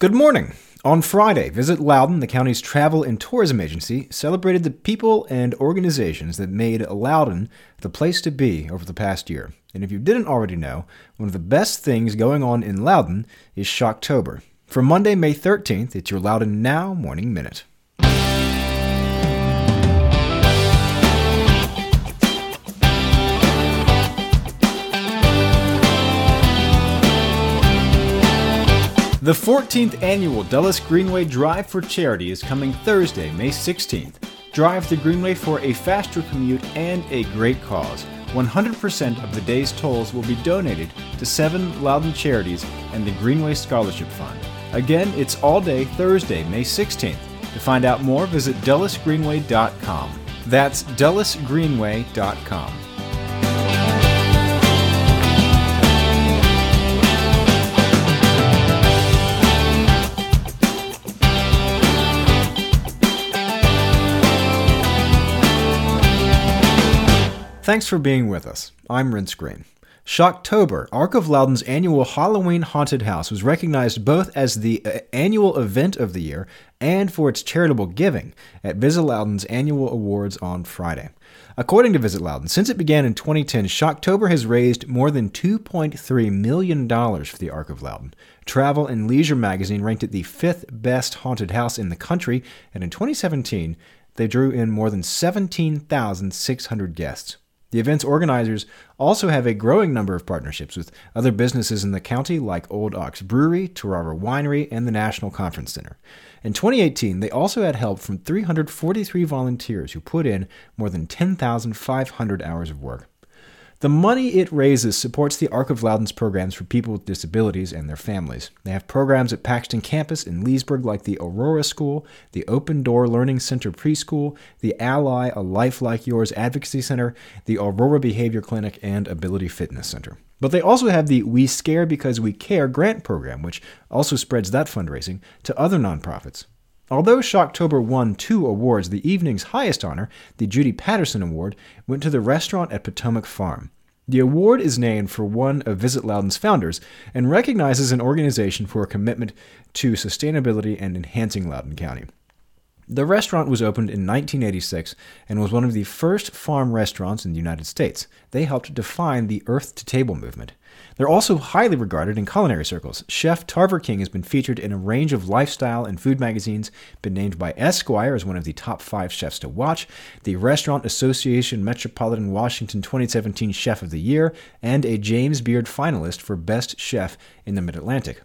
Good morning. On Friday, Visit Loudoun, the county's travel and tourism agency, celebrated the people and organizations that made Loudoun the place to be over the past year. And if you didn't already know, one of the best things going on in Loudoun is Shocktober. From Monday, May 13th, it's your Loudoun Now Morning Minute. The 14th annual Dulles Greenway Drive for Charity is coming Thursday, May 16th. Drive the Greenway for a faster commute and a great cause. 100% of the day's tolls will be donated to seven Loudoun charities and the Greenway Scholarship Fund. Again, it's all day Thursday, May 16th. To find out more, visit DullesGreenway.com. That's DullesGreenway.com. Thanks for being with us. I'm Renss Greene. Shocktober, Arc of Loudoun's annual Halloween haunted house, was recognized both as the uh, annual event of the year and for its charitable giving at Visit Loudoun's annual awards on Friday. According to Visit Loudoun, since it began in 2010, Shocktober has raised more than $2.3 million for the Arc of Loudoun. Travel and Leisure magazine ranked it the fifth best haunted house in the country, and in 2017, they drew in more than 17,600 guests. The event's organizers also have a growing number of partnerships with other businesses in the county like Old Ox Brewery, Tarara Winery, and the National Conference Center. In 2018, they also had help from 343 volunteers who put in more than 10,500 hours of work. The money it raises supports the Arc of Loudoun's programs for people with disabilities and their families. They have programs at Paxton campus in Leesburg like the Aurora School, the Open Door Learning Center Preschool, the Ally A Life Like Yours Advocacy Center, the Aurora Behavior Clinic, and Ability Fitness Center. But they also have the We Scare Because We Care grant program, which also spreads that fundraising to other nonprofits. Although Shocktober won two awards, the evening's highest honor, the Judy Patterson Award, went to the restaurant at Patowmack Farm. The award is named for one of Visit Loudoun's founders and recognizes an organization for a commitment to sustainability and enhancing Loudoun County. The restaurant was opened in 1986 and was one of the first farm restaurants in the United States. They helped define the earth to table movement. They're also highly regarded in culinary circles. Chef Tarver King has been featured in a range of lifestyle and food magazines, been named by Esquire as one of the top five chefs to watch, the Restaurant Association Metropolitan Washington 2017 Chef of the Year, and a James Beard finalist for Best Chef in the Mid Atlantic.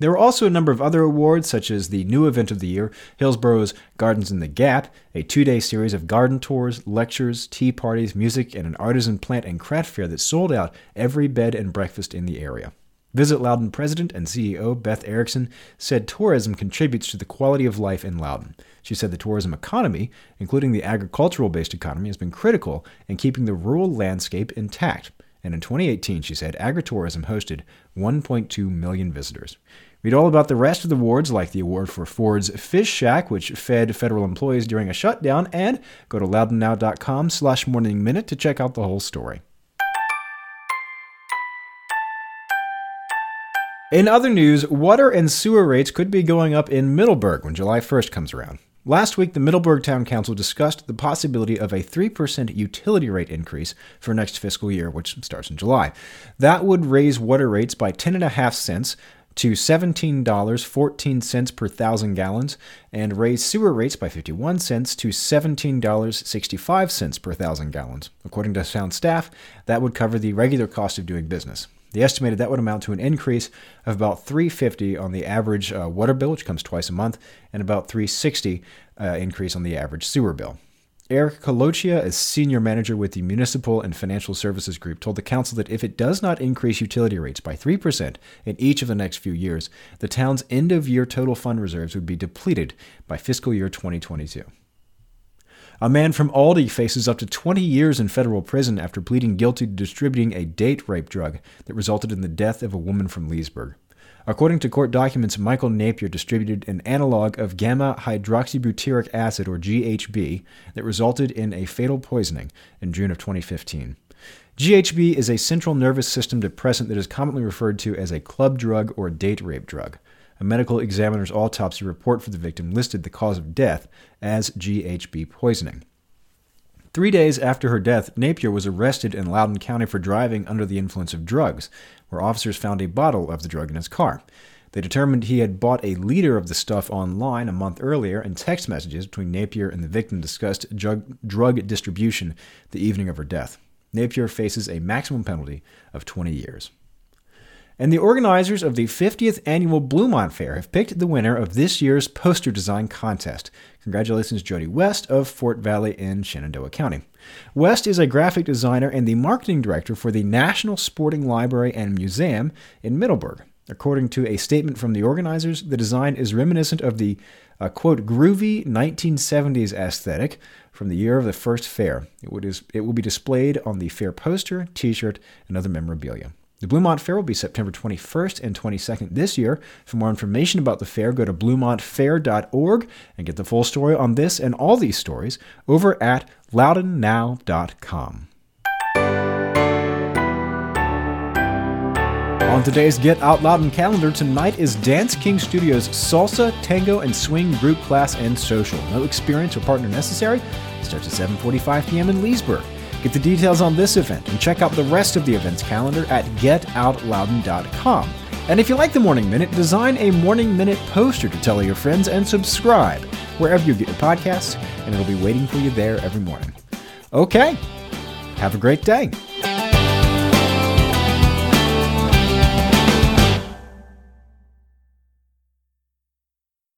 There were also a number of other awards, such as the new event of the year, Hillsboro's Gardens in the Gap, a two day series of garden tours, lectures, tea parties, music, and an artisan plant and craft fair that sold out every bed and breakfast in the area. Visit Loudoun President and CEO Beth Erickson said tourism contributes to the quality of life in Loudoun. She said the tourism economy, including the agricultural based economy, has been critical in keeping the rural landscape intact. And in 2018, she said agritourism hosted 1.2 million visitors. Read all about the rest of the awards, like the award for Ford's Fish Shack, which fed federal employees during a shutdown, and go to loudounnow.com slash morning minute to check out the whole story. In other news, water and sewer rates could be going up in Middleburg when July 1st comes around. Last week, the Middleburg Town Council discussed the possibility of a 3% utility rate increase for next fiscal year, which starts in July. That would raise water rates by 10.5 cents, to $17.14 per thousand gallons and raise sewer rates by 51 cents to $17.65 per thousand gallons. According to Sound staff, that would cover the regular cost of doing business. They estimated that would amount to an increase of about 350 on the average uh, water bill, which comes twice a month, and about 360 uh, increase on the average sewer bill. Eric Colochia, a senior manager with the Municipal and Financial Services Group, told the council that if it does not increase utility rates by 3% in each of the next few years, the town's end of year total fund reserves would be depleted by fiscal year 2022. A man from Aldie faces up to 20 years in federal prison after pleading guilty to distributing a date rape drug that resulted in the death of a woman from Leesburg. According to court documents, Michael Napier distributed an analog of gamma hydroxybutyric acid, or GHB, that resulted in a fatal poisoning in June of 2015. GHB is a central nervous system depressant that is commonly referred to as a club drug or date rape drug. A medical examiner's autopsy report for the victim listed the cause of death as GHB poisoning. Three days after her death, Napier was arrested in Loudoun County for driving under the influence of drugs, where officers found a bottle of the drug in his car. They determined he had bought a liter of the stuff online a month earlier, and text messages between Napier and the victim discussed drug, drug distribution the evening of her death. Napier faces a maximum penalty of 20 years. And the organizers of the 50th annual Bluemont Fair have picked the winner of this year's poster design contest. Congratulations, Jody West of Fort Valley in Shenandoah County. West is a graphic designer and the marketing director for the National Sporting Library and Museum in Middleburg. According to a statement from the organizers, the design is reminiscent of the uh, quote groovy 1970s aesthetic from the year of the first fair. It, will be displayed on the fair poster, T-shirt, and other memorabilia. The Bluemont Fair will be September 21st and 22nd this year. For more information about the fair, go to bluemontfair.org and get the full story on this and all these stories over at loudounnow.com. On today's Get Out Loudoun calendar, tonight is Dance King Studios Salsa, Tango, and Swing Group Class and Social. No experience or partner necessary. Starts at 7.45 p.m. in Leesburg. Get the details on this event and check out the rest of the event's calendar at getoutloudoun.com. And if you like the Morning Minute, design a Morning Minute poster to tell your friends and subscribe wherever you get your podcasts, and it'll be waiting for you there every morning. Okay, have a great day.